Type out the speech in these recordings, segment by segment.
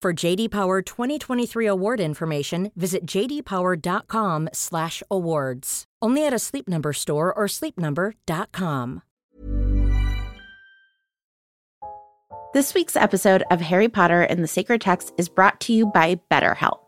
For JD Power 2023 award information, visit jdpower.com/awards. Only at a Sleep Number store or sleepnumber.com. This week's episode of Harry Potter and the Sacred Text is brought to you by BetterHelp.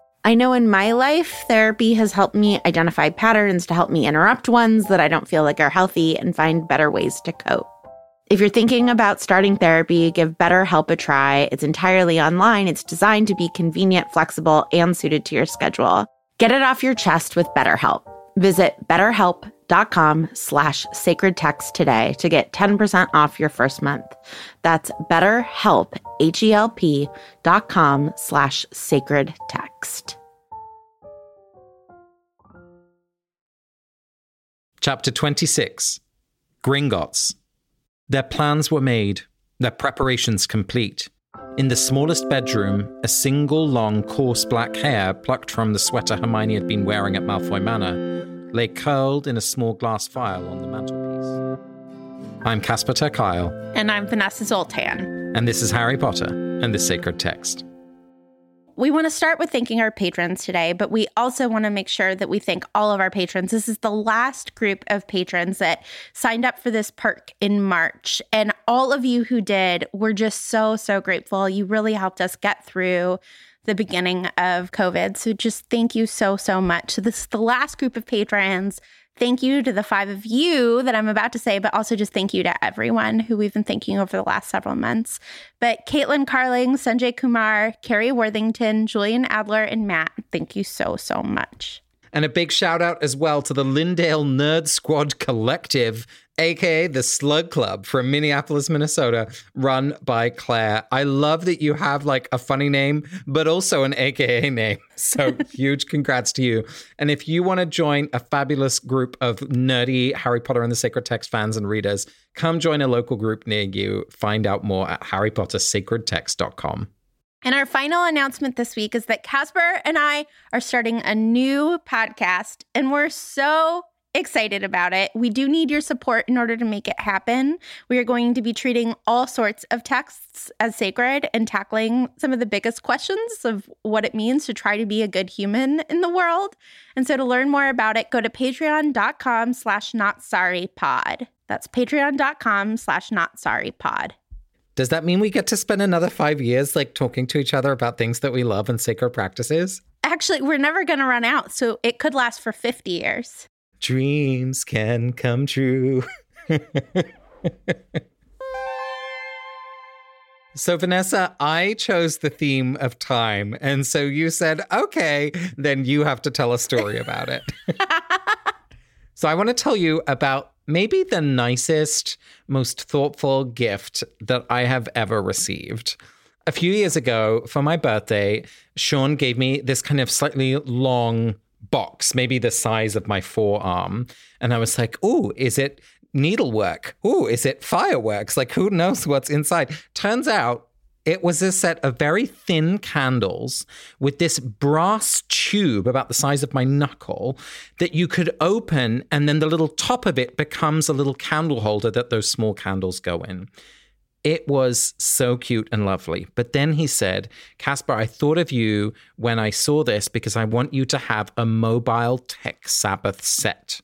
I know in my life, therapy has helped me identify patterns to help me interrupt ones that I don't feel like are healthy and find better ways to cope. If you're thinking about starting therapy, give BetterHelp a try. It's entirely online. It's designed to be convenient, flexible, and suited to your schedule. Get it off your chest with BetterHelp. Visit betterhelp.com slash sacred text today to get 10% off your first month. That's betterhelp, H-E-L-P dot com slash sacred text. Chapter 26 Gringotts. Their plans were made, their preparations complete. In the smallest bedroom, a single long, coarse black hair plucked from the sweater Hermione had been wearing at Malfoy Manor lay curled in a small glass vial on the mantelpiece. I'm Casper ter Kuile. And I'm Vanessa Zoltan. And this is Harry Potter and the Sacred Text. We want to start with thanking our patrons today, but we also want to make sure that we thank all of our patrons. This is the last group of patrons that signed up for this perk in March. And all of you who did, we're just so, so grateful. You really helped us get through the beginning of COVID. So just thank you so, so much. This is the last group of patrons. Thank you to the five of you that I'm about to say, but also just thank you to everyone who we've been thanking over the last several months. But Caitlin Carling, Sanjay Kumar, Carrie Worthington, Julian Adler, and Matt, thank you so, so much. And a big shout out as well to the Lindale Nerd Squad Collective, aka the Slug Club from Minneapolis, Minnesota, run by Claire. I love that you have like a funny name, but also an aka name. So huge congrats to you. And if you want to join a fabulous group of nerdy Harry Potter and the Sacred Text fans and readers, come join a local group near you. Find out more at harrypottersacredtext.com. And our final announcement this week is that Casper and I are starting a new podcast, and we're so excited about it. We do need your support in order to make it happen. We are going to be treating all sorts of texts as sacred and tackling some of the biggest questions of what it means to try to be a good human in the world. And so to learn more about it, go to patreon.com slash not sorry pod. That's patreon.com slash not sorry pod. Does that mean we get to spend another five years like talking to each other about things that we love and sacred practices? Actually, we're never going to run out. So it could last for 50 years. Dreams can come true. so, Vanessa, I chose the theme of time. And so you said, okay, then you have to tell a story about it. so, I want to tell you about maybe the nicest, most thoughtful gift that I have ever received. A few years ago, for my birthday, Sean gave me this kind of slightly long box, maybe the size of my forearm. And I was like, oh, is it needlework? Oh, is it fireworks? Like, who knows what's inside? Turns out It was a set of very thin candles with this brass tube about the size of my knuckle that you could open, and then the little top of it becomes a little candle holder that those small candles go in. It was so cute and lovely. But then he said, Casper, I thought of you when I saw this because I want you to have a mobile tech Sabbath set.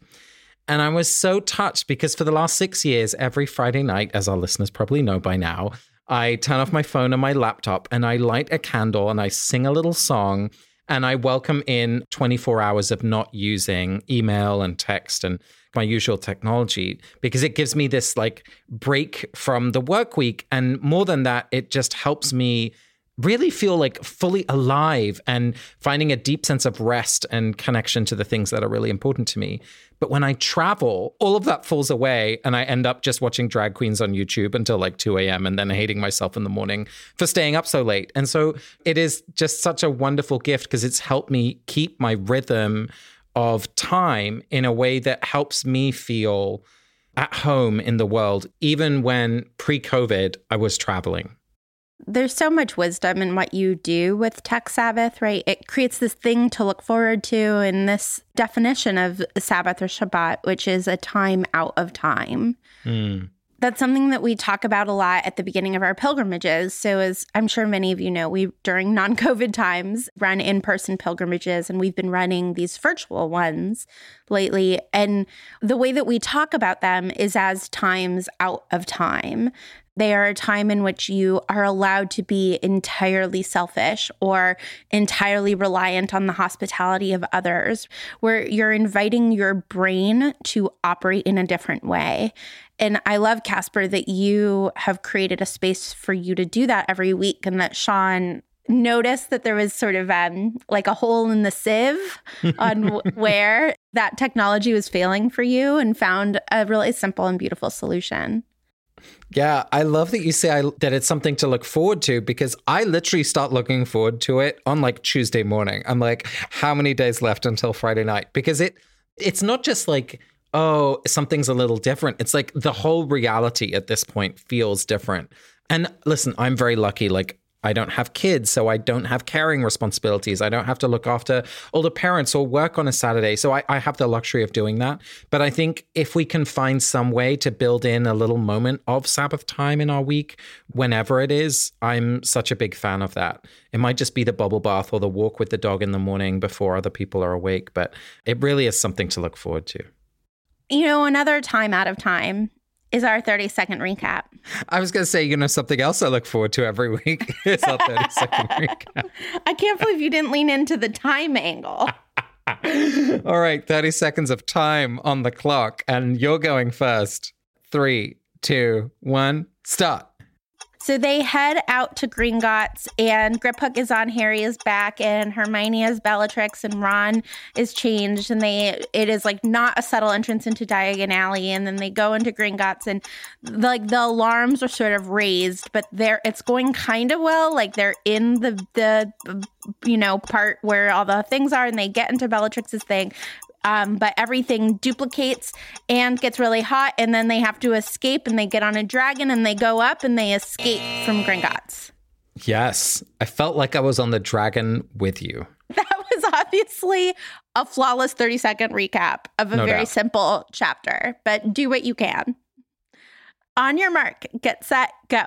And I was so touched because for the last six years, every Friday night, as our listeners probably know by now, I turn off my phone and my laptop and I light a candle and I sing a little song and I welcome in 24 hours of not using email and text and my usual technology because it gives me this like break from the work week. And more than that, it just helps me really feel like fully alive and finding a deep sense of rest and connection to the things that are really important to me. But when I travel, all of that falls away and I end up just watching drag queens on YouTube until like 2 a.m. and then hating myself in the morning for staying up so late. And so it is just such a wonderful gift because it's helped me keep my rhythm of time in a way that helps me feel at home in the world, even when pre COVID I was traveling there's so much wisdom in what you do with Tech Sabbath, right? It creates this thing to look forward to and this definition of Sabbath or Shabbat, which is a time out of time. Mm. That's something that we talk about a lot at the beginning of our pilgrimages. So, as I'm sure many of you know, we during non COVID times run in person pilgrimages, and we've been running these virtual ones lately. And the way that we talk about them is as times out of time. They are a time in which you are allowed to be entirely selfish or entirely reliant on the hospitality of others, where you're inviting your brain to operate in a different way. And I love, Casper, that you have created a space for you to do that every week and that Sean noticed that there was sort of um, like a hole in the sieve on w- where that technology was failing for you and found a really simple and beautiful solution. Yeah, I love that you say I, that it's something to look forward to because I literally start looking forward to it on like Tuesday morning. I'm like, how many days left until Friday night? Because it it's not just like oh, something's a little different. It's like the whole reality at this point feels different. And listen, I'm very lucky. Like I don't have kids, so I don't have caring responsibilities. I don't have to look after older parents or work on a Saturday. So I, I, have the luxury of doing that. But I think if we can find some way to build in a little moment of Sabbath time in our week, whenever it is, I'm such a big fan of that. It might just be the bubble bath or the walk with the dog in the morning before other people are awake, but it really is something to look forward to. You know, another time out of time is our 30 second recap. I was going to say, you know, something else I look forward to every week is our 30 second recap. I can't believe you didn't lean into the time angle. All right, 30 seconds of time on the clock, and you're going first. Three, two, one, start. So they head out to Gringotts, and Griphook is on Harry's back, and Hermione is Bellatrix, and Ron is changed, and they it is like not a subtle entrance into Diagon Alley, and then they go into Gringotts, and like the alarms are sort of raised, but they're it's going kind of well, like they're in the the you know part where all the things are, and they get into Bellatrix's thing, um, but everything duplicates and gets really hot, and then they have to escape, and they get on a dragon, and they go up, and they escape from Gringotts. Yes, I felt like I was on the dragon with you. That was obviously a flawless 30 second recap of a no very doubt. simple chapter, but do what you can. On your mark, get set, go.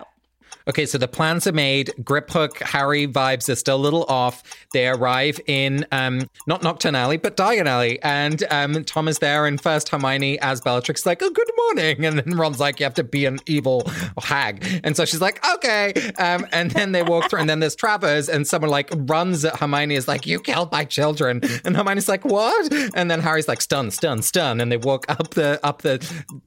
Okay, so the plans are made. Griphook, Harry vibes are still a little off. They arrive in um, not Knockturn Alley, but Diagon Alley. And um, Tom is there, and first Hermione as Bellatrix is like, oh, good morning. And then Ron's like, you have to be an evil hag. And so she's like, okay. Um, and then they walk through, and then there's Travers, and someone like runs at Hermione, is like, you killed my children. And Hermione's like, what? And then Harry's like, stun, stun, stun. And they walk up the up the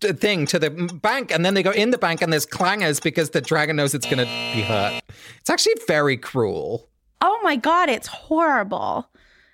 thing to the bank, and then they go in the bank, and there's clankers because the dragon knows it's going to be hurt. It's actually very cruel. Oh my God, it's horrible.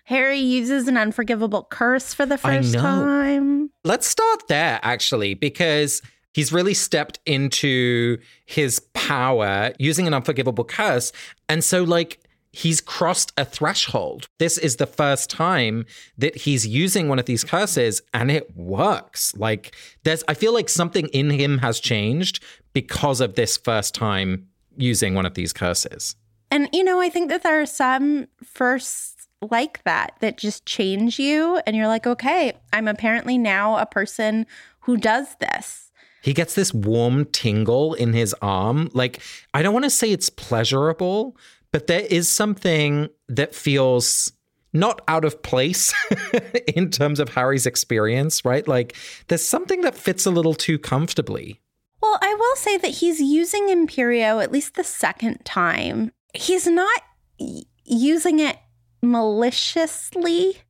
Harry uses an unforgivable curse for the first time. Let's start there, actually, because he's really stepped into his power using an unforgivable curse. And so, like, he's crossed a threshold. This is the first time that he's using one of these curses and it works. Like there's I feel like something in him has changed because of this first time using one of these curses. And, you know, I think that there are some firsts like that that just change you. And you're like, okay, I'm apparently now a person who does this. He gets this warm tingle in his arm. Like, I don't want to say it's pleasurable, but there is something that feels not out of place in terms of Harry's experience, right? Like, there's something that fits a little too comfortably. Well, I will say that he's using Imperio at least the second time. He's not y- using it maliciously.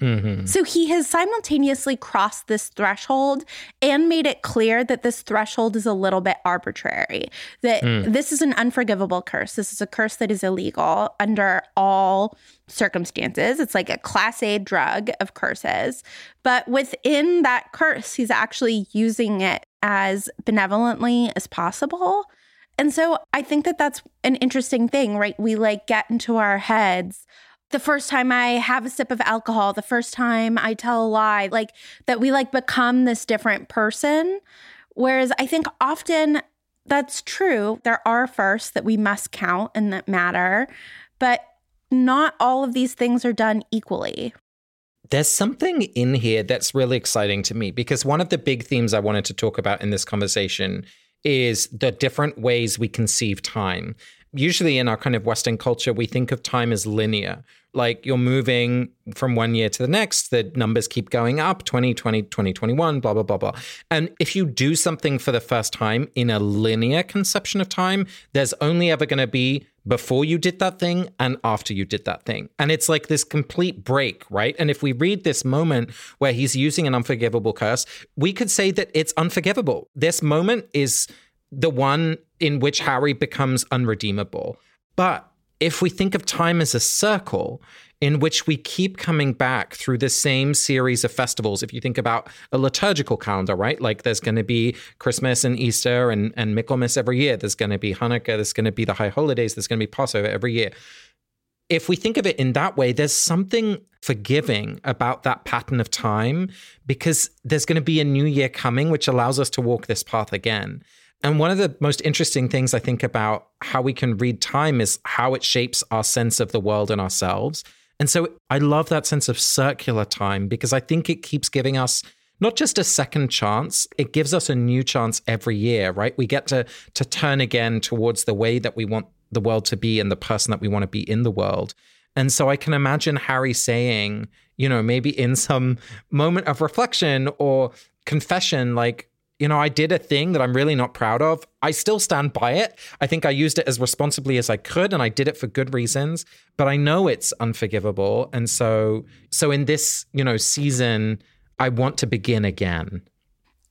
Mm-hmm. So he has simultaneously crossed this threshold and made it clear that this threshold is a little bit arbitrary. That this is an unforgivable curse. This is a curse that is illegal under all circumstances. It's like a class A drug of curses. But within that curse, he's actually using it as benevolently as possible. And so I think that that's an interesting thing, right? We like get into our heads the first time I have a sip of alcohol, the first time I tell a lie, like that we like become this different person. Whereas I think often that's true. There are firsts that we must count and that matter, but not all of these things are done equally. There's something in here that's really exciting to me because one of the big themes I wanted to talk about in this conversation is the different ways we conceive time. Usually in our kind of Western culture, we think of time as linear. Like you're moving from one year to the next, the numbers keep going up 2020, 2021, blah, blah, blah, blah. And if you do something for the first time in a linear conception of time, there's only ever going to be before you did that thing and after you did that thing. And it's like this complete break, right? And if we read this moment where he's using an unforgivable curse, we could say that it's unforgivable. This moment is the one in which Harry becomes unredeemable. But if we think of time as a circle in which we keep coming back through the same series of festivals, if you think about a liturgical calendar, right? Like there's going to be Christmas and Easter and, and Michaelmas every year. There's going to be Hanukkah. There's going to be the high holidays. There's going to be Passover every year. If we think of it in that way, there's something forgiving about that pattern of time because there's going to be a new year coming, which allows us to walk this path again. And one of the most interesting things I think about how we can read time is how it shapes our sense of the world and ourselves. And so I love that sense of circular time because I think it keeps giving us not just a second chance, it gives us a new chance every year, right? We get to to turn again towards the way that we want the world to be and the person that we want to be in the world. And so I can imagine Harry saying, you know, maybe in some moment of reflection or confession like you know, I did a thing that I'm really not proud of. I still stand by it. I think I used it as responsibly as I could and I did it for good reasons, but I know it's unforgivable. And so so in this, you know, season, I want to begin again.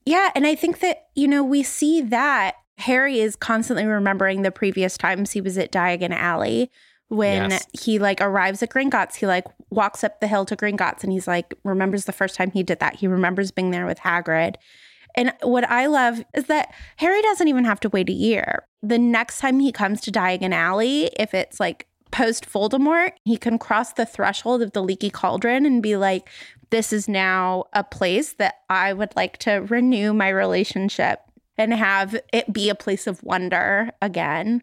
Yeah. And I think that, you know, we see that Harry is constantly remembering the previous times he was at Diagon Alley when Yes. he like arrives at Gringotts. He like walks up the hill to Gringotts and he's like, remembers the first time he did that. He remembers being there with Hagrid. And what I love is that Harry doesn't even have to wait a year. The next time he comes to Diagon Alley, if it's like post Voldemort, he can cross the threshold of the leaky cauldron and be like, this is now a place that I would like to renew my relationship and have it be a place of wonder again.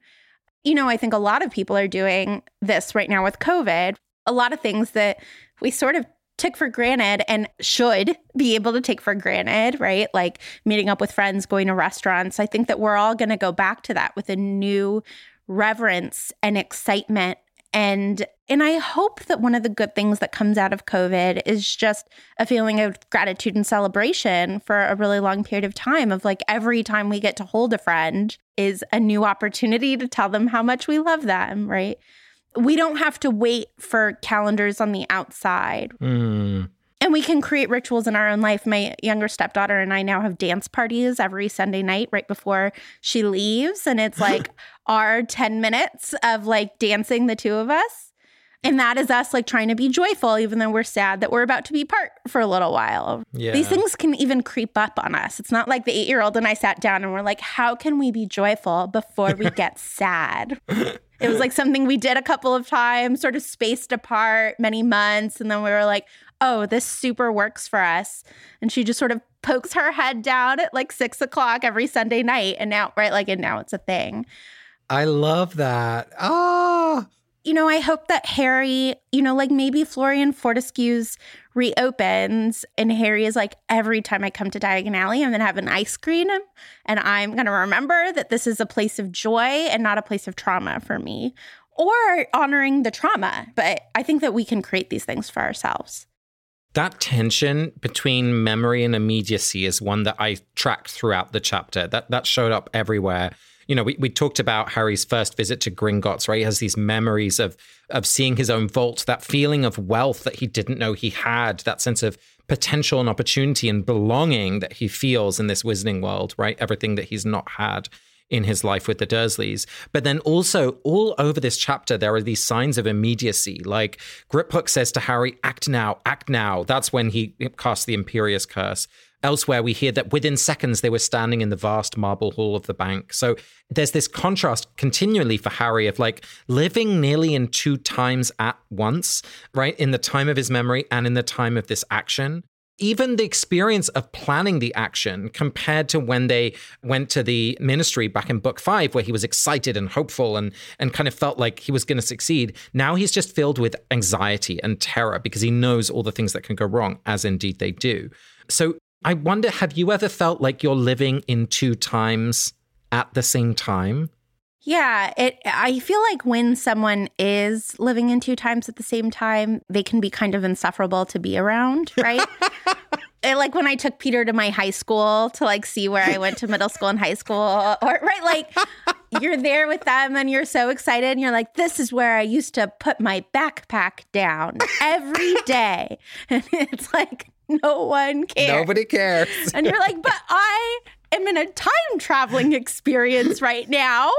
You know, I think a lot of people are doing this right now with COVID. A lot of things that we sort of took for granted and should be able to take for granted, right? Like meeting up with friends, going to restaurants. I think that we're all going to go back to that with a new reverence and excitement and and I hope that one of the good things that comes out of COVID is just a feeling of gratitude and celebration for a really long period of time of like every time we get to hold a friend is a new opportunity to tell them how much we love them, right? We don't have to wait for calendars on the outside. Mm. And we can create rituals in our own life. My younger stepdaughter and I now have dance parties every Sunday night right before she leaves. And it's like our 10 minutes of like dancing, the two of us. And that is us like trying to be joyful, even though we're sad that we're about to be apart for a little while. Yeah. These things can even creep up on us. It's not like the eight year old and I sat down and we're like, how can we be joyful before we get sad? It was like something we did a couple of times, sort of spaced apart many months. And then we were like, oh, this super works for us. And she just sort of pokes her head down at like six o'clock every Sunday night. And now, right, like, and now it's a thing. I love that. Ah. You know, I hope that Harry, you know, like maybe Florian Fortescue's reopens and Harry is like, every time I come to Diagon Alley, I'm going to have an ice cream and I'm going to remember that this is a place of joy and not a place of trauma for me or honoring the trauma. But I think that we can create these things for ourselves. That tension between memory and immediacy is one that I tracked throughout the chapter. That that showed up everywhere. You know, we, we talked about Harry's first visit to Gringotts, right? He has these memories of of seeing his own vault, that feeling of wealth that he didn't know he had, that sense of potential and opportunity and belonging that he feels in this wizarding world, right? Everything that he's not had in his life with the Dursleys. But then also, all over this chapter, there are these signs of immediacy. Like Griphook says to Harry, act now, act now. That's when he casts the Imperius Curse. Elsewhere, we hear that within seconds they were standing in the vast marble hall of the bank. So there's this contrast continually for Harry of like living nearly in two times at once, right? In the time of his memory and in the time of this action even the experience of planning the action compared to when they went to the ministry back in book five, where he was excited and hopeful and, and kind of felt like he was going to succeed. Now he's just filled with anxiety and terror because he knows all the things that can go wrong, as indeed they do. So I wonder have you ever felt like you're living in two times at the same time? Yeah, it I feel like when someone is living in two times at the same time, they can be kind of insufferable to be around, right? it, like when I took Peter to my high school to like see where I went to middle school and high school or right like you're there with them and you're so excited and you're like this is where I used to put my backpack down every day. And it's like no one cares. Nobody cares. and you're like, but I am in a time traveling experience right now,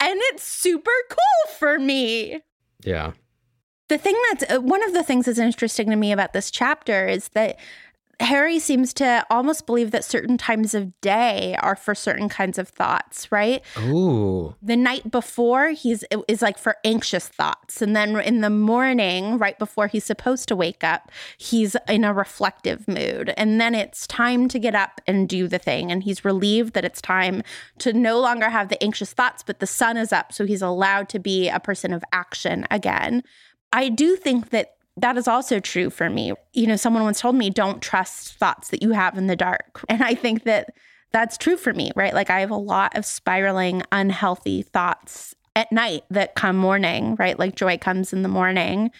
and it's super cool for me. Yeah. The thing that's uh, one of the things that's interesting to me about this chapter is that Harry seems to almost believe that certain times of day are for certain kinds of thoughts, right? Ooh. The night before he's is like for anxious thoughts. And then in the morning, right before he's supposed to wake up, he's in a reflective mood. And then it's time to get up and do the thing. And he's relieved that it's time to no longer have the anxious thoughts, but the sun is up. So he's allowed to be a person of action again. I do think that that is also true for me. You know, someone once told me, don't trust thoughts that you have in the dark. And I think that that's true for me, right? Like I have a lot of spiraling, unhealthy thoughts at night that come morning, right? Like joy comes in the morning.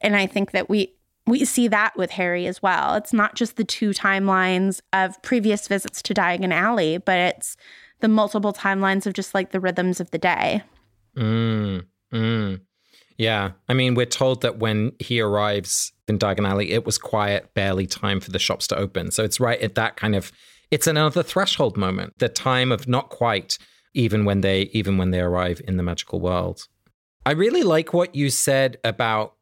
And I think that we, we see that with Harry as well. It's not just the two timelines of previous visits to Diagon Alley, but it's the multiple timelines of just like the rhythms of the day. Mm, mm. Yeah. I mean, we're told that when he arrives in Diagon Alley, it was quiet, barely time for the shops to open. So it's right at that kind of it's another threshold moment, the time of not quite, even when they even when they arrive in the magical world. I really like what you said about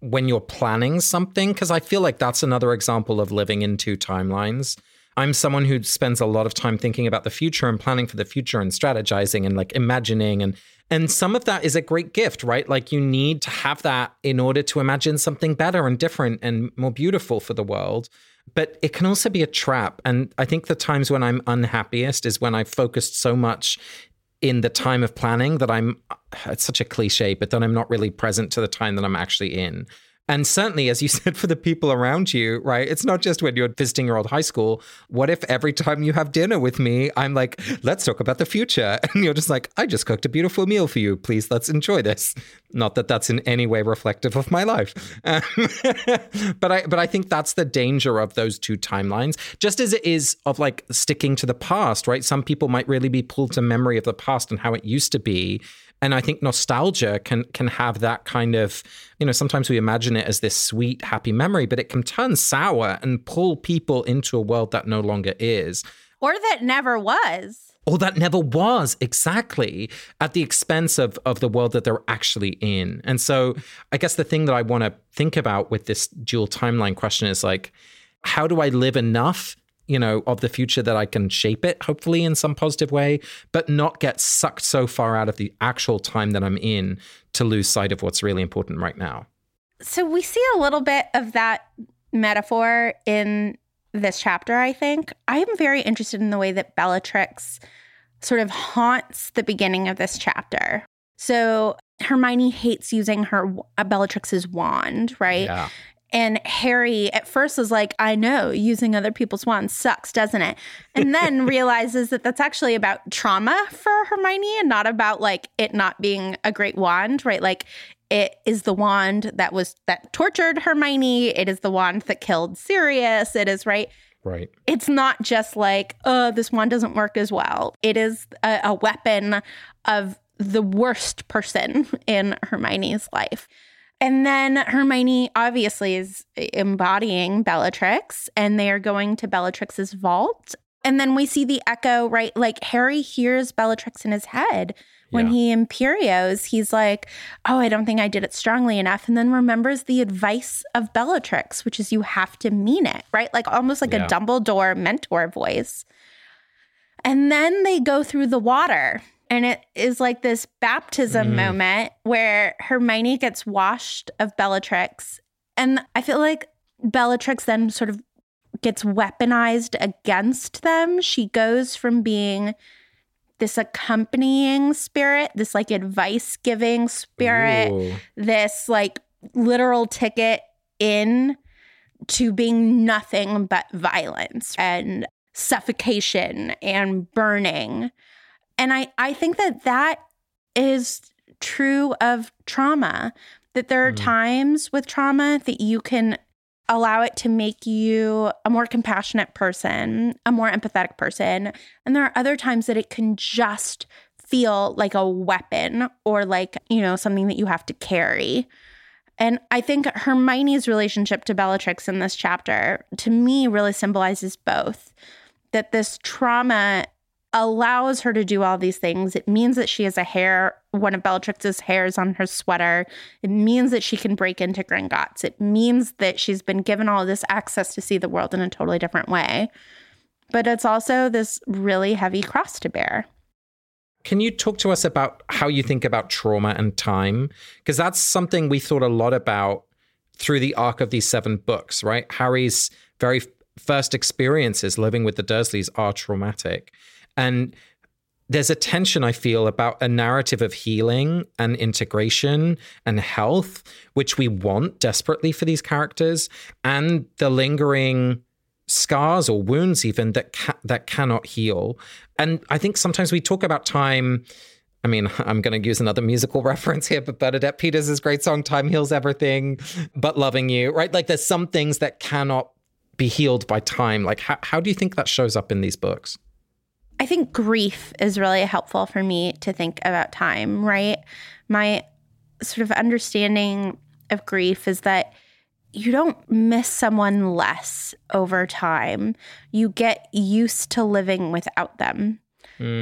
when you're planning something, because I feel like that's another example of living in two timelines. I'm someone who spends a lot of time thinking about the future and planning for the future and strategizing and like imagining and and some of that is a great gift, right? Like you need to have that in order to imagine something better and different and more beautiful for the world. But it can also be a trap. And I think the times when I'm unhappiest is when I've focused so much in the time of planning that I'm, it's such a cliche, but then I'm not really present to the time that I'm actually in. And certainly, as you said, for the people around you, right? It's not just when you're visiting your old high school. What if every time you have dinner with me, I'm like, let's talk about the future? And you're just like, I just cooked a beautiful meal for you. Please, let's enjoy this. Not that that's in any way reflective of my life. Um, but I, but I think that's the danger of those two timelines, just as it is of like sticking to the past, right? Some people might really be pulled to memory of the past and how it used to be and I think nostalgia can can have that kind of, you know, sometimes we imagine it as this sweet, happy memory, but it can turn sour and pull people into a world that no longer is. Or that never was. Or that never was, exactly, at the expense of, of the world that they're actually in. And so I guess the thing that I want to think about with this dual timeline question is like, how do I live enough you know, of the future that I can shape it, hopefully in some positive way, but not get sucked so far out of the actual time that I'm in to lose sight of what's really important right now. So we see a little bit of that metaphor in this chapter, I think. I am very interested in the way that Bellatrix sort of haunts the beginning of this chapter. So Hermione hates using her Bellatrix's wand, right? Yeah. And Harry at first is like, I know using other people's wands sucks, doesn't it? And then realizes that that's actually about trauma for Hermione and not about like it not being a great wand, right? Like it is the wand that was that tortured Hermione. It is the wand that killed Sirius. It is right. Right. It's not just like, oh, this wand doesn't work as well. It is a, a weapon of the worst person in Hermione's life. And then Hermione obviously is embodying Bellatrix, and they are going to Bellatrix's vault. And then we see the echo, right? Like Harry hears Bellatrix in his head when Yeah. he imperios. He's like, oh, I don't think I did it strongly enough. And then remembers the advice of Bellatrix, which is you have to mean it, right? Like almost like Yeah. a Dumbledore mentor voice. And then they go through the water. And it is like this baptism mm. moment where Hermione gets washed of Bellatrix. And I feel like Bellatrix then sort of gets weaponized against them. She goes from being this accompanying spirit, this like advice giving spirit, Ooh. this like literal ticket in to being nothing but violence and suffocation and burning. And I, I think that that is true of trauma, that there are mm. times with trauma that you can allow it to make you a more compassionate person, a more empathetic person. And there are other times that it can just feel like a weapon or like, you know, something that you have to carry. And I think Hermione's relationship to Bellatrix in this chapter, to me, really symbolizes both. That this trauma allows her to do all these things. It means that she has a hair, one of Bellatrix's hairs on her sweater. It means that she can break into Gringotts. It means that she's been given all this access to see the world in a totally different way. But it's also this really heavy cross to bear. Can you talk to us about how you think about trauma and time? Because that's something we thought a lot about through the arc of these seven books, right? Harry's very first experiences living with the Dursleys are traumatic. And there's a tension I feel about a narrative of healing and integration and health, which we want desperately for these characters, and the lingering scars or wounds even that ca- that cannot heal. And I think sometimes we talk about time. I mean, I'm going to use another musical reference here, but Bernadette Peters' great song "Time Heals Everything," but loving you, right? Like, there's some things that cannot be healed by time. Like, how how do you think that shows up in these books? I think grief is really helpful for me to think about time, right? My sort of understanding of grief is that you don't miss someone less over time. You get used to living without them.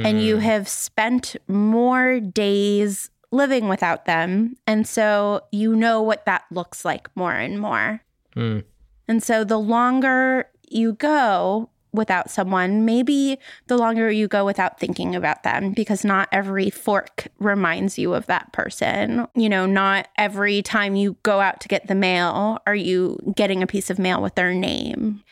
And you have spent more days living without them. And so you know what that looks like more and more. Hmm. And so the longer you go without someone, maybe the longer you go without thinking about them, because not every fork reminds you of that person. You know, not every time you go out to get the mail are you getting a piece of mail with their name.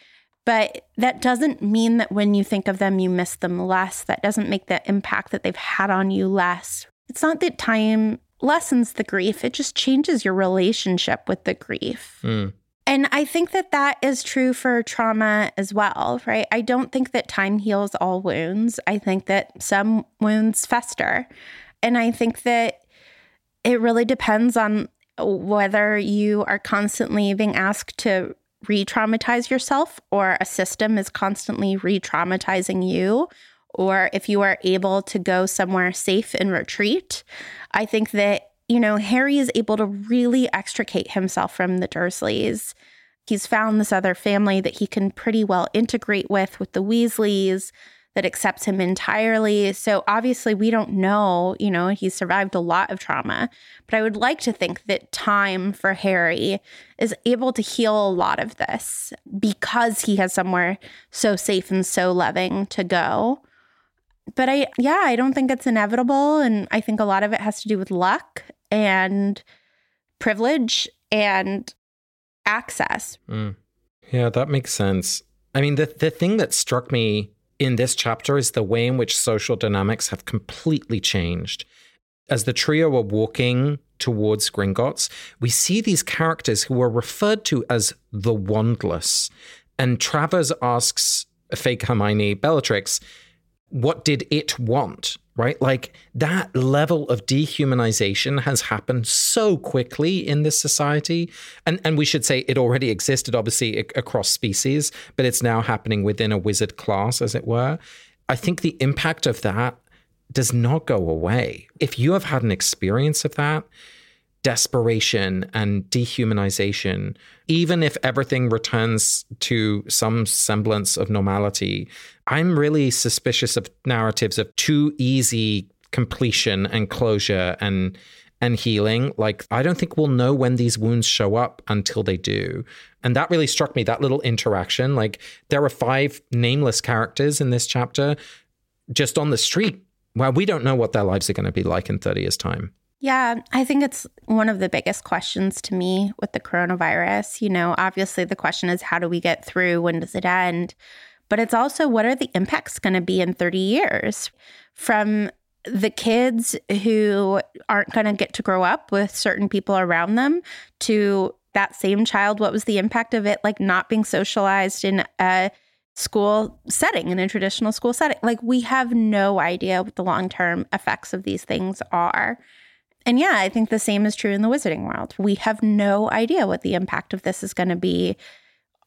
But that doesn't mean that when you think of them, you miss them less. That doesn't make the impact that they've had on you less. It's not that time lessens the grief, it just changes your relationship with the grief. Hmm. And I think that that is true for trauma as well, right? I don't think that time heals all wounds. I think that some wounds fester. And I think that it really depends on whether you are constantly being asked to re traumatize yourself or a system is constantly re traumatizing you. Or if you are able to go somewhere safe and retreat, I think that you know, Harry is able to really extricate himself from the Dursleys. He's found this other family that he can pretty well integrate with, with the Weasleys, that accepts him entirely. So obviously, we don't know, you know, he survived a lot of trauma. But I would like to think that time for Harry is able to heal a lot of this because he has somewhere so safe and so loving to go but I, yeah, I don't think it's inevitable. And I think a lot of it has to do with luck and privilege and access. Mm. Yeah, that makes sense. I mean, the the thing that struck me in this chapter is the way in which social dynamics have completely changed. As the trio are walking towards Gringotts, we see these characters who are referred to as the Wandless. And Travers asks fake Hermione Bellatrix, what did it want? Right? Like that level of dehumanization has happened so quickly in this society. And, and we should say it already existed, obviously, across species, but it's now happening within a wizard class, as it were. I think the impact of that does not go away. If you have had an experience of that, desperation and dehumanization, even if everything returns to some semblance of normality, I'm really suspicious of narratives of too easy completion and closure and and healing. Like I don't think we'll know when these wounds show up until they do. And that really struck me that little interaction. Like there are five nameless characters in this chapter just on the street. Well, we don't know what their lives are going to be like in 30 years' time. Yeah, I think it's one of the biggest questions to me with the coronavirus. You know, obviously the question is how do we get through? When does it end? But it's also what are the impacts going to be in 30 years from the kids who aren't going to get to grow up with certain people around them to that same child what was the impact of it like not being socialized in a school setting in a traditional school setting like we have no idea what the long-term effects of these things are and yeah, I think the same is true in the wizarding world. We have no idea what the impact of this is going to be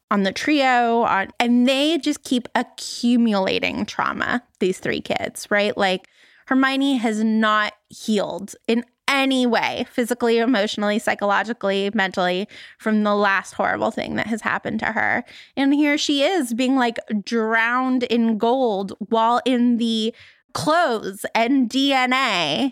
on the trio on and they just keep accumulating trauma these three kids right like hermione has not healed in any way physically emotionally psychologically mentally from the last horrible thing that has happened to her and here she is being like drowned in gold while in the clothes and dna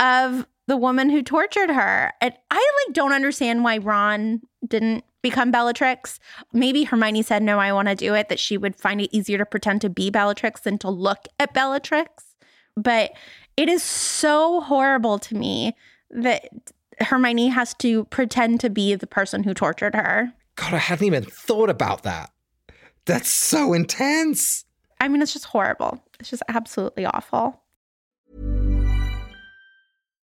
of the woman who tortured her. And I like don't understand why Ron didn't become Bellatrix. Maybe Hermione said, no, I want to do it, that she would find it easier to pretend to be Bellatrix than to look at Bellatrix. But it is so horrible to me that Hermione has to pretend to be the person who tortured her. God, I hadn't even thought about that. That's so intense. I mean, it's just horrible. It's just absolutely awful.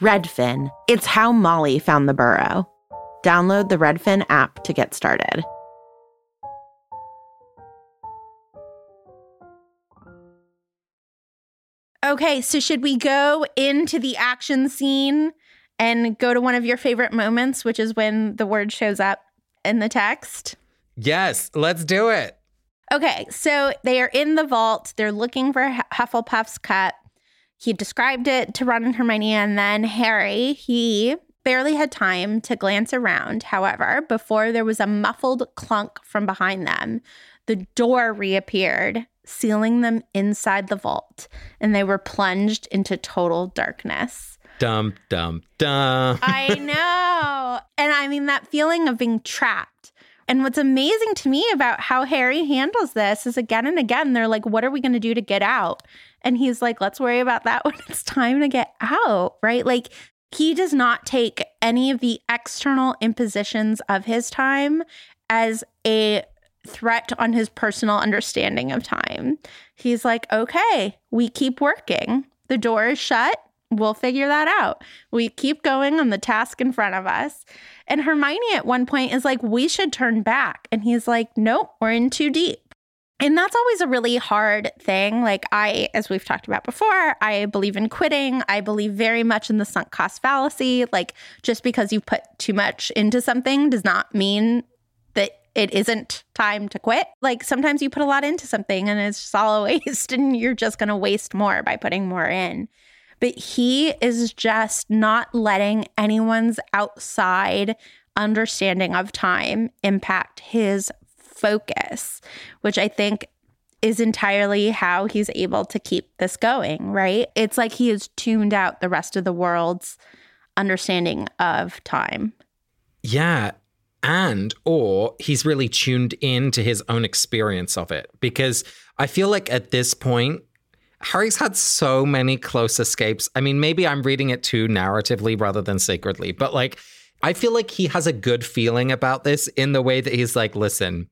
Redfin. It's how Molly found the burrow. Download the Redfin app to get started. Okay, so should we go into the action scene and go to one of your favorite moments, which is when the word shows up in the text? Yes, let's do it. Okay, so they are in the vault. They're looking for Hufflepuff's cup. He described it to Ron and Hermione, and then Harry, he barely had time to glance around, however, before there was a muffled clunk from behind them. The door reappeared, sealing them inside the vault, and they were plunged into total darkness. Dum, dum, dum. I know. And I mean, that feeling of being trapped. And what's amazing to me about how Harry handles this is again and again, they're like, what are we going to do to get out? And he's like, let's worry about that when it's time to get out, right? Like, he does not take any of the external impositions of his time as a threat on his personal understanding of time. He's like, okay, we keep working. The door is shut. We'll figure that out. We keep going on the task in front of us. And Hermione at one point is like, we should turn back. And he's like, nope, we're in too deep. And that's always a really hard thing. Like, I, as we've talked about before, I believe in quitting. I believe very much in the sunk cost fallacy. Like, just because you put too much into something does not mean that it isn't time to quit. Like, sometimes you put a lot into something and it's just all a waste, and you're just going to waste more by putting more in. But he is just not letting anyone's outside understanding of time impact his focus, which I think is entirely how he's able to keep this going, right? It's like he has tuned out the rest of the world's understanding of time. Yeah. And, or he's really tuned in to his own experience of it. Because I feel like at this point, Harry's had so many close escapes. I mean, maybe I'm reading it too narratively rather than sacredly, but like, I feel like he has a good feeling about this in the way that he's like, listen,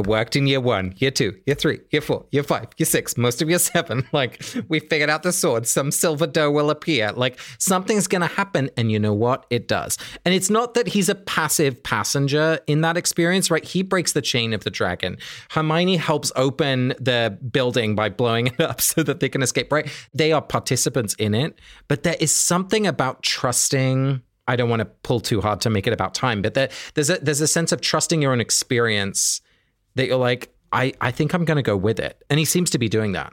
it worked in year one, year two, year three, year four, year five, year six, most of year seven. Like, we figured out the sword. Some silver doe will appear. Like, something's going to happen. And you know what? It does. And it's not that he's a passive passenger in that experience, right? He breaks the chain of the dragon. Hermione helps open the building by blowing it up so that they can escape, right? They are participants in it. But there is something about trusting. I don't want to pull too hard to make it about time, but there, there's a there's a sense of trusting your own experience that you're like, I, I think I'm going to go with it. And he seems to be doing that.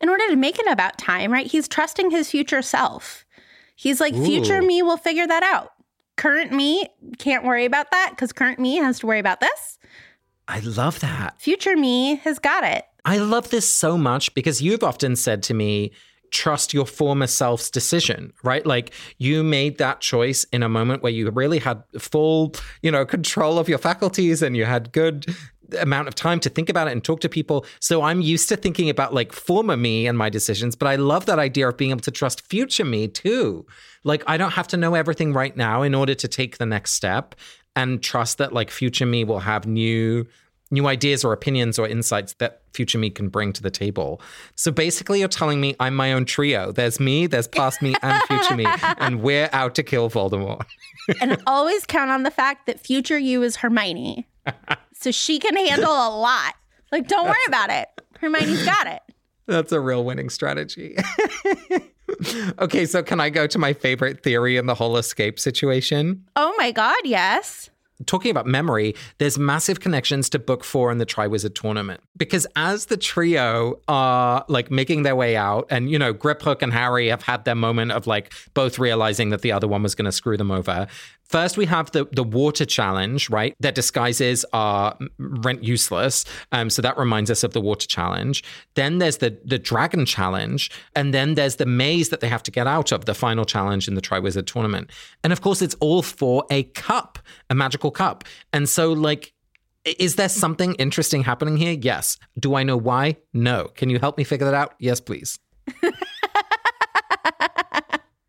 In order to make it about time, right? He's trusting his future self. He's like, Ooh. future me will figure that out. Current me can't worry about that because current me has to worry about this. I love that. Future me has got it. I love this so much because you've often said to me, trust your former self's decision, right? Like you made that choice in a moment where you really had full, you know, control of your faculties and you had good amount of time to think about it and talk to people. So I'm used to thinking about like former me and my decisions, but I love that idea of being able to trust future me too. Like I don't have to know everything right now in order to take the next step and trust that like future me will have new new ideas or opinions or insights that future me can bring to the table. So basically, you're telling me I'm my own trio. There's me, there's past me, and future me, and we're out to kill Voldemort. and always count on the fact that future you is Hermione. So she can handle a lot. Like, don't worry about it. Hermione's got it. That's a real winning strategy. okay, so can I go to my favorite theory in the whole escape situation? Oh my God, yes talking about memory, there's massive connections to book four and the Triwizard Tournament. Because as the trio are like making their way out, and you know, Griphook and Harry have had their moment of like both realizing that the other one was going to screw them over. First, we have the the water challenge, right? Their disguises are rent useless, um, so that reminds us of the water challenge. Then there's the the dragon challenge, and then there's the maze that they have to get out of, the final challenge in the Triwizard tournament. And of course, it's all for a cup, a magical cup. And so, like, is there something interesting happening here? Yes. Do I know why? No. Can you help me figure that out? Yes, please.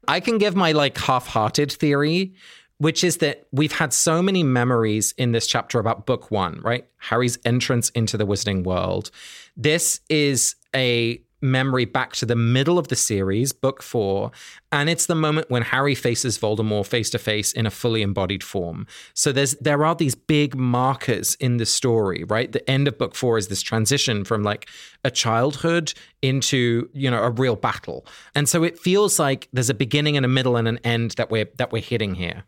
I can give my like half-hearted theory, which is that we've had so many memories in this chapter about book one, right? Harry's entrance into the wizarding world. This is a memory back to the middle of the series, book four, and it's the moment when Harry faces Voldemort face to face in a fully embodied form. So there's there are these big markers in the story, right? The end of book four is this transition from like a childhood into you know a real battle, and so it feels like there's a beginning and a middle and an end that we're that we're hitting here.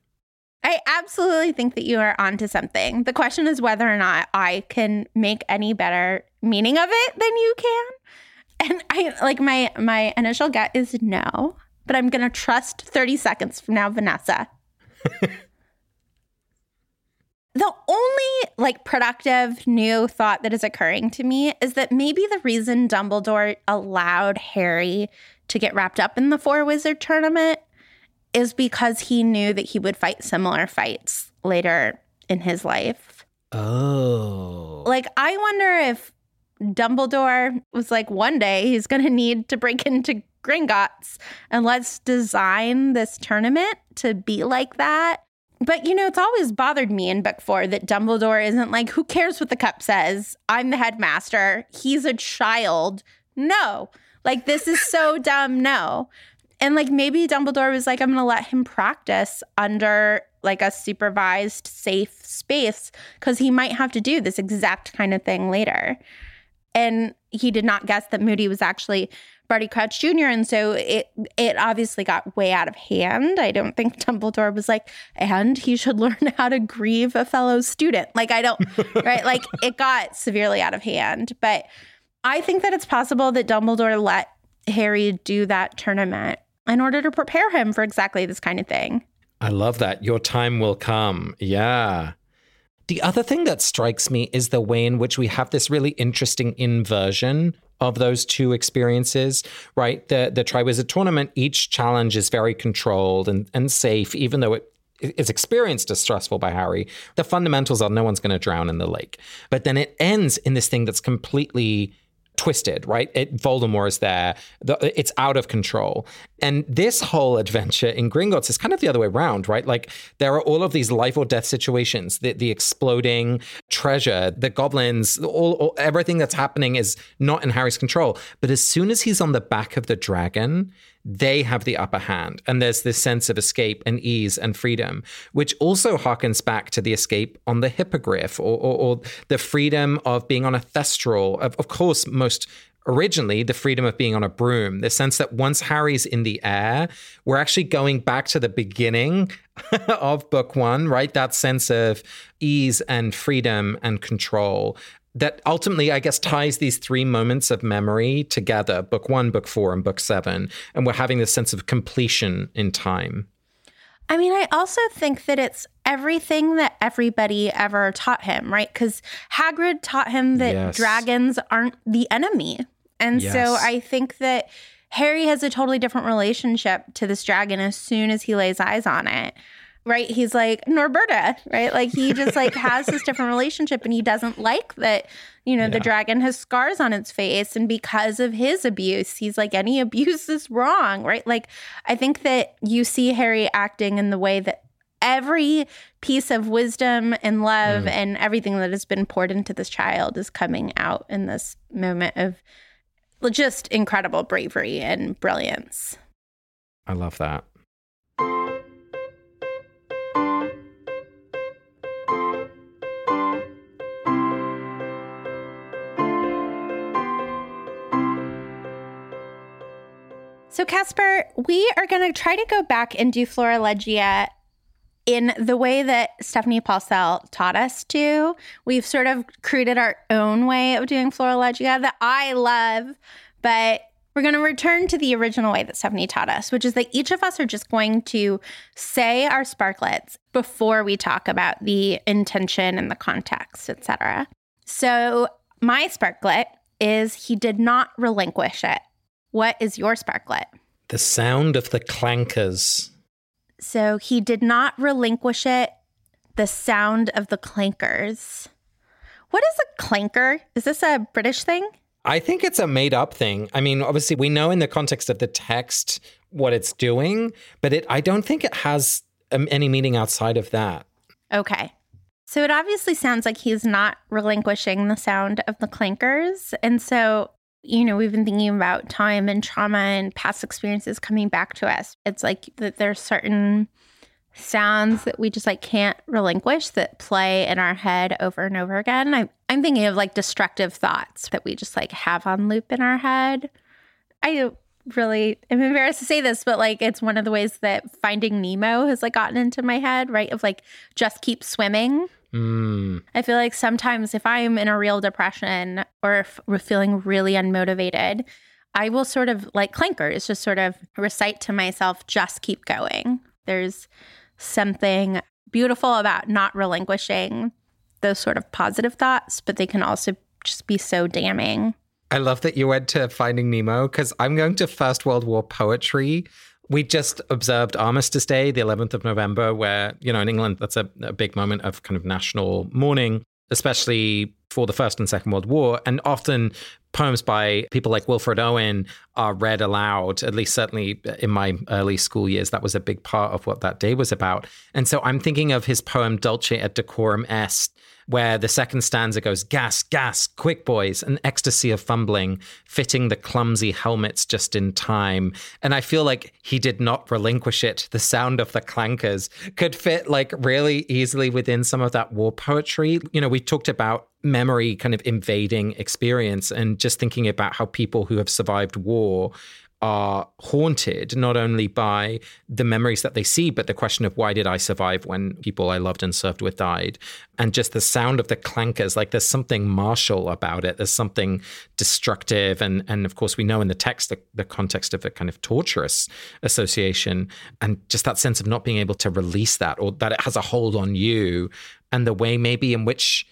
Absolutely think that you are onto something. The question is whether or not I can make any better meaning of it than you can. And I like my my initial gut is no, but I'm gonna trust 30 seconds from now, Vanessa. The only like productive new thought that is occurring to me is that maybe the reason Dumbledore allowed Harry to get wrapped up in the Four Wizard tournament is because he knew that he would fight similar fights later in his life. Oh. Like, I wonder if Dumbledore was like, one day he's going to need to break into Gringotts and let's design this tournament to be like that. But you know, it's always bothered me in book four that Dumbledore isn't like, who cares what the cup says? I'm the headmaster. He's a child. No. Like, this is so dumb. No. And like, maybe Dumbledore was like, I'm going to let him practice under like a supervised, safe space because he might have to do this exact kind of thing later. And he did not guess that Moody was actually Barty Crouch Jr. And so it it obviously got way out of hand. I don't think Dumbledore was like, and he should learn how to grieve a fellow student. Like I don't right? Like it got severely out of hand. But I think that it's possible that Dumbledore let Harry do that tournament in order to prepare him for exactly this kind of thing. I love that. Your time will come. Yeah. The other thing that strikes me is the way in which we have this really interesting inversion of those two experiences, right? The the Triwizard tournament, each challenge is very controlled and, and safe, even though it is experienced as stressful by Harry. The fundamentals are no one's going to drown in the lake. But then it ends in this thing that's completely twisted, right? It, Voldemort is there. The, it's out of control. And this whole adventure in Gringotts is kind of the other way around, right? Like there are all of these life or death situations, the, the exploding treasure, the goblins, all, all, everything that's happening is not in Harry's control. But as soon as he's on the back of the dragon, they have the upper hand. And there's this sense of escape and ease and freedom, which also harkens back to the escape on the hippogriff or, or, or the freedom of being on a thestral. Of, of course, most originally the freedom of being on a broom, the sense that once Harry's in the air, we're actually going back to the beginning of book one, right? That sense of ease and freedom and control that ultimately, I guess, ties these three moments of memory together book one, book four, and book seven. And we're having this sense of completion in time. I mean, I also think that it's everything that everybody ever taught him, right? Because Hagrid taught him that yes. dragons aren't the enemy. And yes. so I think that Harry has a totally different relationship to this dragon as soon as he lays eyes on it right? He's like Norberta, right? Like he just like has this different relationship and he doesn't like that, you know, yeah. the dragon has scars on its face and because of his abuse, he's like any abuse is wrong, right? Like I think that you see Harry acting in the way that every piece of wisdom and love mm. and everything that has been poured into this child is coming out in this moment of just incredible bravery and brilliance. I love that. So, Casper, we are going to try to go back and do Florilegia in the way that Stephanie Paulsell taught us to. We've sort of created our own way of doing Florilegia that I love, but we're going to return to the original way that Stephanie taught us, which is that each of us are just going to say our sparklets before we talk about the intention and the context, etc. So, my sparklet is he did not relinquish it. What is your sparklet? The sound of the clankers. So he did not relinquish it. The sound of the clankers. What is a clanker? Is this a British thing? I think it's a made up thing. I mean, obviously, we know in the context of the text what it's doing, but it, I don't think it has um, any meaning outside of that. Okay. So it obviously sounds like he's not relinquishing the sound of the clankers. And so you know, we've been thinking about time and trauma and past experiences coming back to us. It's like that there's certain sounds that we just like can't relinquish that play in our head over and over again. I'm I'm thinking of like destructive thoughts that we just like have on loop in our head. I really am embarrassed to say this, but like it's one of the ways that Finding Nemo has like gotten into my head, right? Of like just keep swimming. Mm. I feel like sometimes if I'm in a real depression or if we're feeling really unmotivated, I will sort of like clankers, just sort of recite to myself, just keep going. There's something beautiful about not relinquishing those sort of positive thoughts, but they can also just be so damning. I love that you went to Finding Nemo because I'm going to First World War poetry. We just observed Armistice Day, the 11th of November, where, you know, in England, that's a, a big moment of kind of national mourning, especially for the First and Second World War. And often poems by people like Wilfred Owen are read aloud, at least certainly in my early school years. That was a big part of what that day was about. And so I'm thinking of his poem Dulce et Decorum Est, where the second stanza goes gas, gas, quick boys, an ecstasy of fumbling, fitting the clumsy helmets just in time. And I feel like he did not relinquish it. The sound of the clankers could fit like really easily within some of that war poetry. You know, we talked about memory kind of invading experience and just thinking about how people who have survived war are haunted not only by the memories that they see, but the question of why did I survive when people I loved and served with died? And just the sound of the clankers, like there's something martial about it. There's something destructive. And, and of course, we know in the text, the, the context of a kind of torturous association, and just that sense of not being able to release that or that it has a hold on you, and the way maybe in which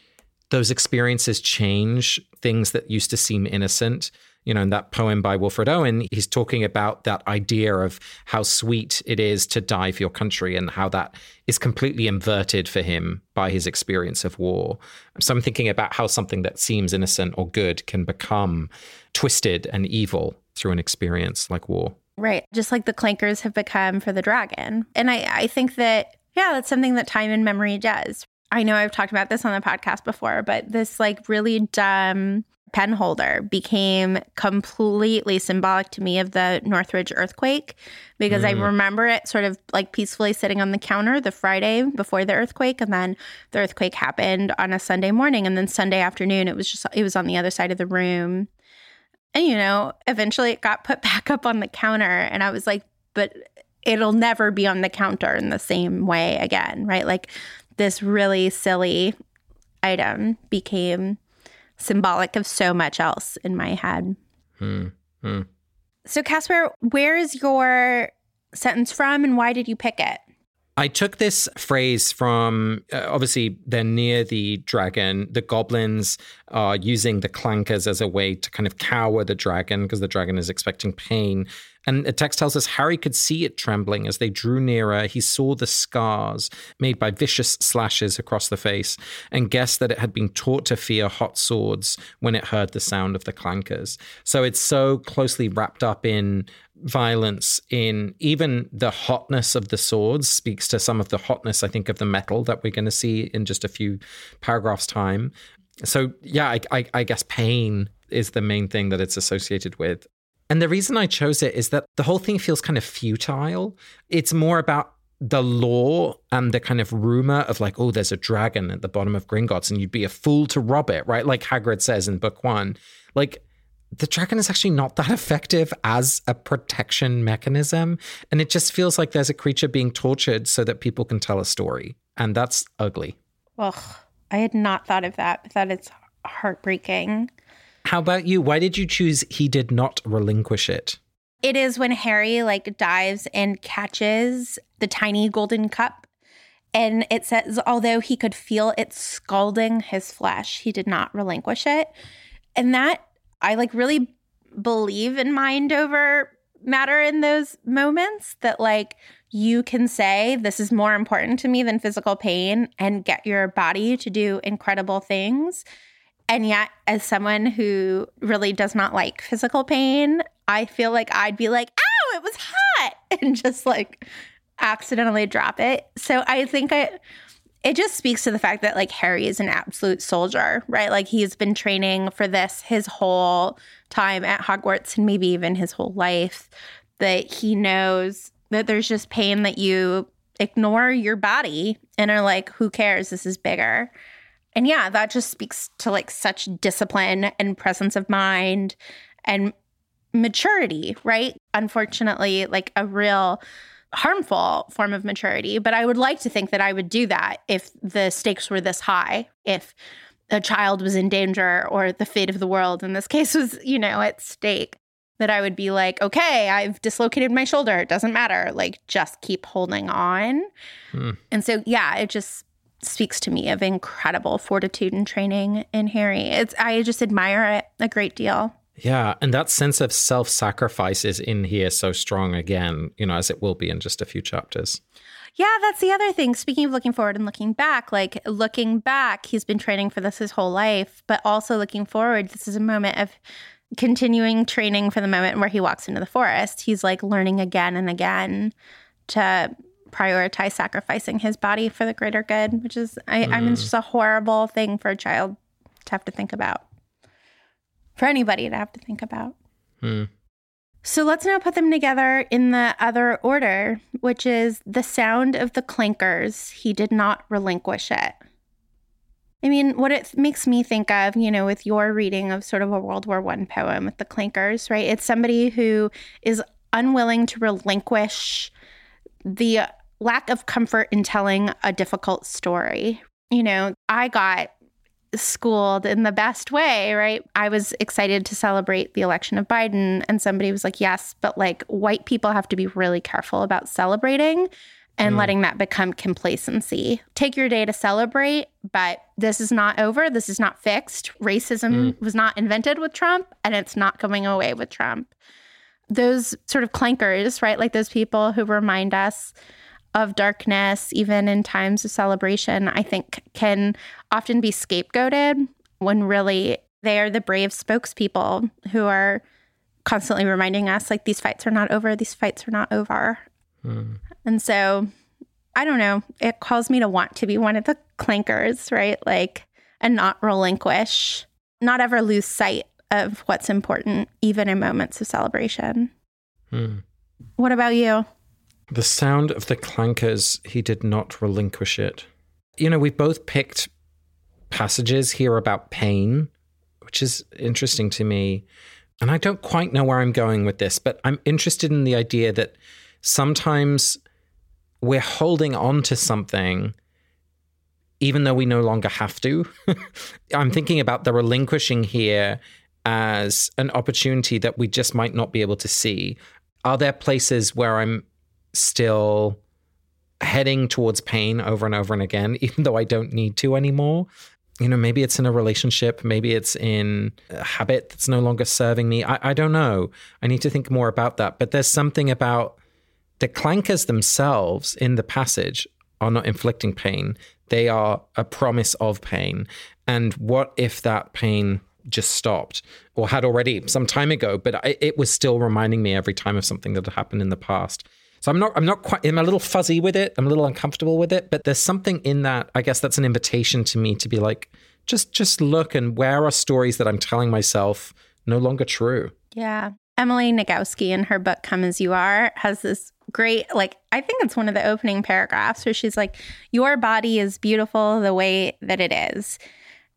those experiences change things that used to seem innocent. You know, in that poem by Wilfred Owen, he's talking about that idea of how sweet it is to die for your country and how that is completely inverted for him by his experience of war. So I'm thinking about how something that seems innocent or good can become twisted and evil through an experience like war. Right. Just like the clankers have become for the dragon. And I, I think that, yeah, that's something that time and memory does. I know I've talked about this on the podcast before, but this like really dumb pen holder became completely symbolic to me of the Northridge earthquake because mm. I remember it sort of like peacefully sitting on the counter the Friday before the earthquake and then the earthquake happened on a Sunday morning and then Sunday afternoon it was just it was on the other side of the room. And you know, eventually it got put back up on the counter and I was like, but it'll never be on the counter in the same way again, right? Like this really silly item became symbolic of so much else in my head. Hmm. Hmm. So, Casper, where is your sentence from and why did you pick it? I took this phrase from uh, obviously they're near the dragon. The goblins are using the clankers as a way to kind of cower the dragon because the dragon is expecting pain. And the text tells us Harry could see it trembling as they drew nearer. He saw the scars made by vicious slashes across the face and guessed that it had been taught to fear hot swords when it heard the sound of the clankers. So it's so closely wrapped up in violence in even the hotness of the swords speaks to some of the hotness i think of the metal that we're going to see in just a few paragraphs time so yeah I, I, I guess pain is the main thing that it's associated with and the reason I chose it is that the whole thing feels kind of futile. It's more about the lore and the kind of rumor of like, oh, there's a dragon at the bottom of Gringotts and you'd be a fool to rob it, right? Like Hagrid says in book one. Like, the dragon is actually not that effective as a protection mechanism. And it just feels like there's a creature being tortured so that people can tell a story. And that's ugly. Ugh, I had not thought of that, but that is heartbreaking. How about you? Why did you choose he did not relinquish it? It is when Harry like dives and catches the tiny golden cup. And it says, although he could feel it scalding his flesh, he did not relinquish it. And that I like really believe in mind over matter in those moments that like you can say this is more important to me than physical pain and get your body to do incredible things and yet, as someone who really does not like physical pain, I feel like I'd be like, ow, it was hot, and just like accidentally drop it. So I think it it just speaks to the fact that like Harry is an absolute soldier, right? Like he's been training for this his whole time at Hogwarts and maybe even his whole life that he knows that there's just pain that you ignore your body and are like who cares this is bigger and yeah, that just speaks to like such discipline and presence of mind and maturity, right? Unfortunately, like a real harmful form of maturity. But I would like to think that I would do that if the stakes were this high, if a child was in danger or the fate of the world in this case was, you know, at stake. that I would be like, okay, I've dislocated my shoulder. It doesn't matter. Like, just keep holding on. Hmm. And so, yeah, it just speaks to me of incredible fortitude and training in Harry. It's I just admire it a great deal. Yeah, and that sense of self-sacrifice is in here so strong again, you know, as it will be in just a few chapters. Yeah, that's the other thing. Speaking of looking forward and looking back, like looking back, he's been training for this his whole life, but also looking forward, this is a moment of continuing training for the moment where he walks into the forest. He's like learning again and again to prioritize sacrificing his body for the greater good, which is, I, I mean, it's just a horrible thing for a child to have to think about, for anybody to have to think about. Hmm. So let's now put them together in the other order, which is the sound of the clankers. He did not relinquish it. I mean, what it makes me think of, you know, with your reading of sort of a World War One poem with the clankers, right? It's somebody who is unwilling to relinquish the lack of comfort in telling a difficult story. You know, I got schooled in the best way, right? I was excited to celebrate the election of Biden, and somebody was like, Yes, but like white people have to be really careful about celebrating and mm. letting that become complacency. Take your day to celebrate, but this is not over. This is not fixed. Racism mm. was not invented with Trump, and it's not going away with Trump. Those sort of clankers, right? Like those people who remind us of darkness, even in times of celebration, I think can often be scapegoated when really they are the brave spokespeople who are constantly reminding us like these fights are not over, these fights are not over. And so I don't know, it calls me to want to be one of the clankers, right? Like, and not relinquish, not ever lose sight of what's important, even in moments of celebration. Hmm. What about you? The sound of the clankers, he did not relinquish it. You know, we've both picked passages here about pain, which is interesting to me. And I don't quite know where I'm going with this, but I'm interested in the idea that sometimes we're holding on to something even though we no longer have to. I'm thinking about the relinquishing here as an opportunity that we just might not be able to see. Are there places where I'm still heading towards pain over and over and again, even though I don't need to anymore? You know, maybe it's in a relationship, maybe it's in a habit that's no longer serving me. I, I don't know. I need to think more about that. But there's something about the clankers themselves in the passage are not inflicting pain. They are a promise of pain. And what if that pain just stopped or had already some time ago, but it was still reminding me every time of something that had happened in the past. So I'm not, I'm not quite, I'm a little fuzzy with it. I'm a little uncomfortable with it, but there's something in that. I guess that's an invitation to me to be like, just, just look and where are stories that I'm telling myself no longer true? Yeah. Emily Nagoski in her book Come As You Are has this great, like, I think it's one of the opening paragraphs where she's like, Your body is beautiful the way that it is.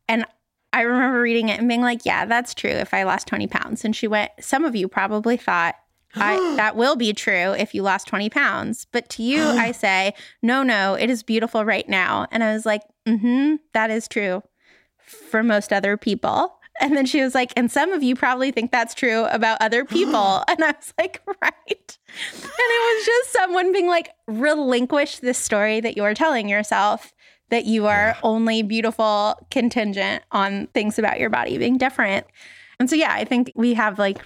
And I remember reading it and being like, Yeah, that's true if I lost 20 pounds. And she went, Some of you probably thought, I, that will be true if you lost 20 pounds. But to you, I say, no, no, it is beautiful right now. And I was like, mm hmm, that is true for most other people. And then she was like, and some of you probably think that's true about other people. and I was like, right. And it was just someone being like, relinquish this story that you are telling yourself that you are only beautiful contingent on things about your body being different. And so, yeah, I think we have like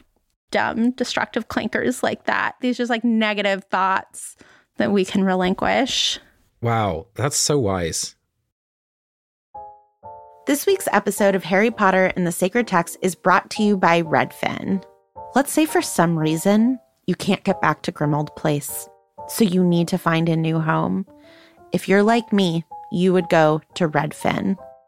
dumb, destructive clankers like that. These just like negative thoughts that we can relinquish. Wow, that's so wise. This week's episode of Harry Potter and the Sacred Text is brought to you by Redfin. Let's say for some reason you can't get back to Grimmauld Place, so you need to find a new home. If you're like me, you would go to Redfin.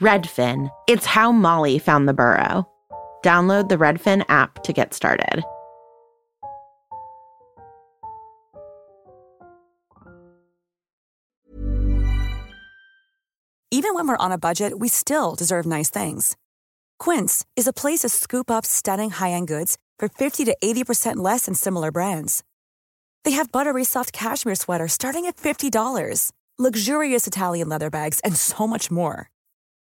Redfin. It's how Molly found the burrow. Download the Redfin app to get started. Even when we're on a budget, we still deserve nice things. Quince is a place to scoop up stunning high end goods for 50 to 80% less than similar brands. They have buttery soft cashmere sweaters starting at $50, luxurious Italian leather bags, and so much more.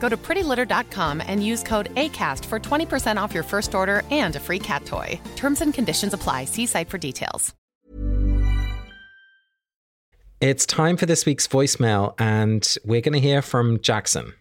Go to prettylitter.com and use code ACAST for 20% off your first order and a free cat toy. Terms and conditions apply. See site for details. It's time for this week's voicemail, and we're going to hear from Jackson.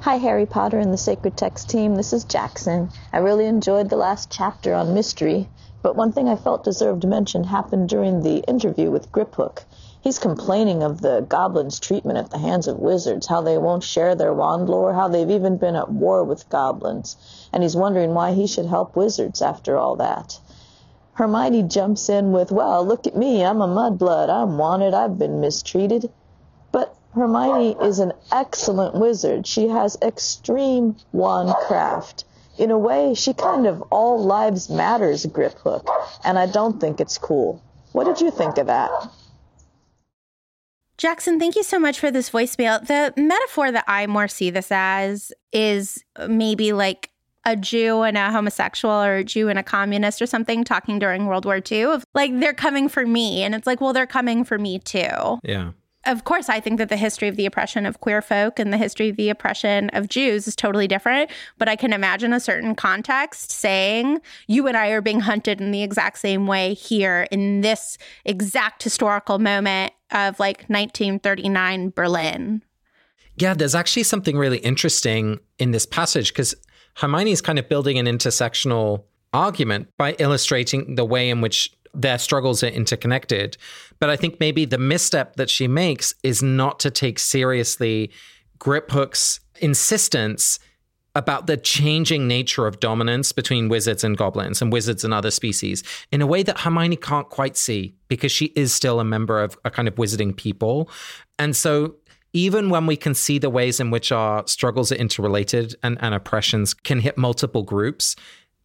Hi, Harry Potter and the Sacred Text team. This is Jackson. I really enjoyed the last chapter on mystery, but one thing I felt deserved mention happened during the interview with Griphook. He's complaining of the goblins' treatment at the hands of wizards, how they won't share their wand lore, how they've even been at war with goblins, and he's wondering why he should help wizards after all that. Hermione jumps in with, Well, look at me, I'm a mudblood, I'm wanted, I've been mistreated. But Hermione is an excellent wizard. She has extreme wand craft. In a way, she kind of all lives matters Griphook, and I don't think it's cool. What did you think of that? Jackson, thank you so much for this voicemail. The metaphor that I more see this as is maybe like a Jew and a homosexual or a Jew and a communist or something talking during World War II of like they're coming for me and it's like well they're coming for me too. Yeah. Of course, I think that the history of the oppression of queer folk and the history of the oppression of Jews is totally different. But I can imagine a certain context saying, you and I are being hunted in the exact same way here in this exact historical moment of like 1939 Berlin. Yeah, there's actually something really interesting in this passage because Hermione is kind of building an intersectional argument by illustrating the way in which their struggles are interconnected. But I think maybe the misstep that she makes is not to take seriously Griphook's insistence about the changing nature of dominance between wizards and goblins and wizards and other species in a way that Hermione can't quite see because she is still a member of a kind of wizarding people. And so even when we can see the ways in which our struggles are interrelated and, and oppressions can hit multiple groups,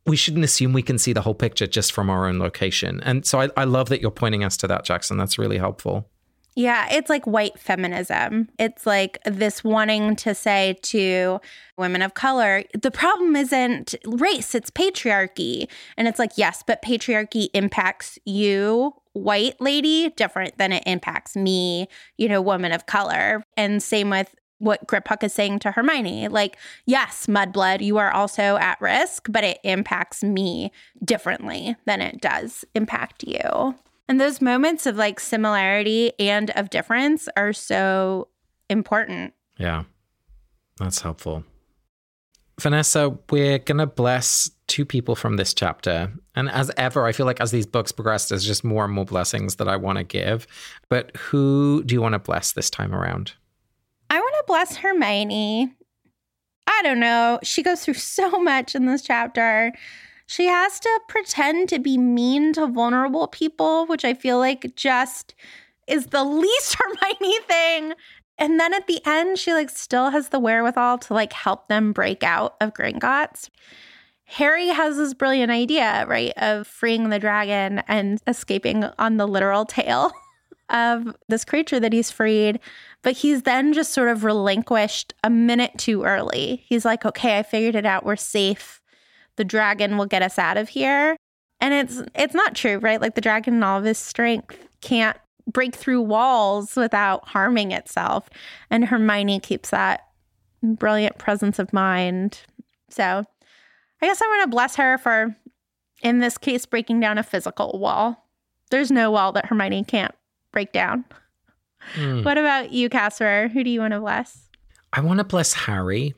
we shouldn't assume we can see the whole picture just from our own location. And so I, I love that you're pointing us to that, Jackson. That's really helpful. Yeah, it's like white feminism. It's like this wanting to say to women of color, the problem isn't race, it's patriarchy. And it's like, yes, but patriarchy impacts you, white lady, different than it impacts me, you know, woman of color. And same with what Griphook is saying to Hermione. Like, yes, mudblood, you are also at risk, but it impacts me differently than it does impact you. And those moments of like similarity and of difference are so important. Yeah, that's helpful. Vanessa, we're going to bless two people from this chapter. And as ever, I feel like as these books progress, there's just more and more blessings that I want to give. But who do you want to bless this time around? Bless Hermione. I don't know. She goes through so much in this chapter. She has to pretend to be mean to vulnerable people, which I feel like just is the least Hermione thing. And then at the end, she like still has the wherewithal to like help them break out of Gringotts. Harry has this brilliant idea, right, of freeing the dragon and escaping on the literal tail of this creature that he's freed. But he's then just sort of relinquished a minute too early. He's like, okay, I figured it out. We're safe the dragon will get us out of here. And it's it's not true, right? Like the dragon in all of his strength can't break through walls without harming itself. And Hermione keeps that brilliant presence of mind. So I guess I want to bless her for, in this case, breaking down a physical wall. There's no wall that Hermione can't break down. Mm. What about you, Casper? Who do you want to bless? I want to bless Harry.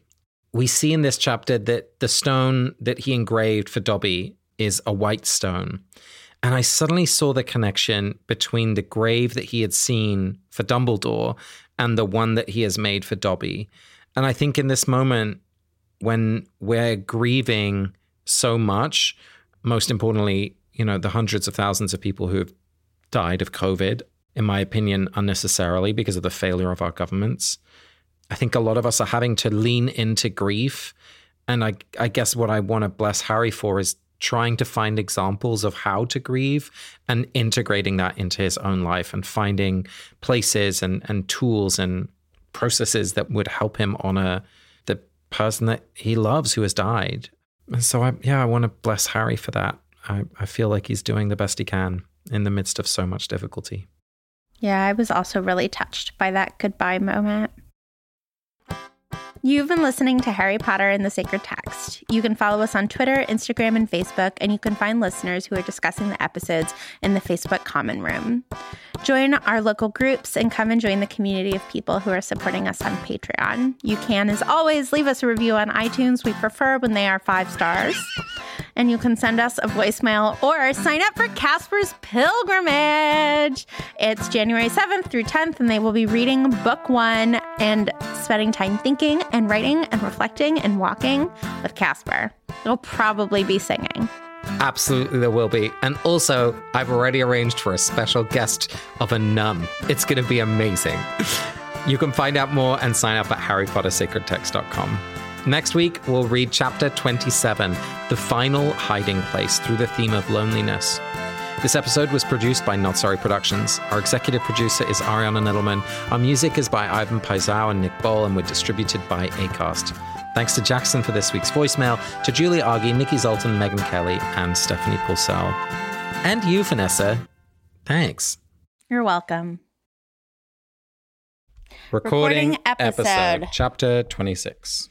We see in this chapter that the stone that he engraved for Dobby is a white stone. And I suddenly saw the connection between the grave that he had seen for Dumbledore and the one that he has made for Dobby. And I think in this moment, when we're grieving so much, most importantly, you know, the hundreds of thousands of people who have died of COVID, in my opinion, unnecessarily because of the failure of our governments. I think a lot of us are having to lean into grief. And I, I guess what I want to bless Harry for is trying to find examples of how to grieve and integrating that into his own life and finding places and, and tools and processes that would help him honor the person that he loves who has died. And so, I, yeah, I want to bless Harry for that. I, I feel like he's doing the best he can in the midst of so much difficulty. Yeah, I was also really touched by that goodbye moment. You've been listening to Harry Potter and the Sacred Text. You can follow us on Twitter, Instagram, and Facebook, and you can find listeners who are discussing the episodes in the Facebook Common Room. Join our local groups and come and join the community of people who are supporting us on Patreon. You can, as always, leave us a review on iTunes. We prefer when they are five stars. And you can send us a voicemail or sign up for Casper's Pilgrimage. It's January 7th through 10th, and they will be reading book one and spending time thinking and writing and reflecting and walking with Casper. They'll probably be singing. Absolutely, there will be. And also, I've already arranged for a special guest of a nun. It's going to be amazing. You can find out more and sign up at harrypottersacredtext.com. Next week, we'll read chapter 27, The Final Hiding Place, through the theme of loneliness. This episode was produced by Not Sorry Productions. Our executive producer is Ariana Nedelman. Our music is by Ivan Paisau and Nick Bowl, and we're distributed by ACAST. Thanks to Jackson for this week's voicemail, to Julia Argy, Nikki Zoltan, Megan Kelly, and Stephanie Paulsell. And you, Vanessa. Thanks. You're welcome. Recording, Recording episode. chapter 26.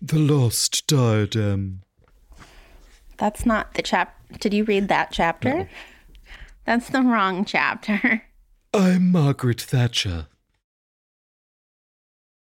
The Lost Diadem. Um, That's not the chap. Did you read that chapter? That's the wrong chapter. I'm Margaret Thatcher.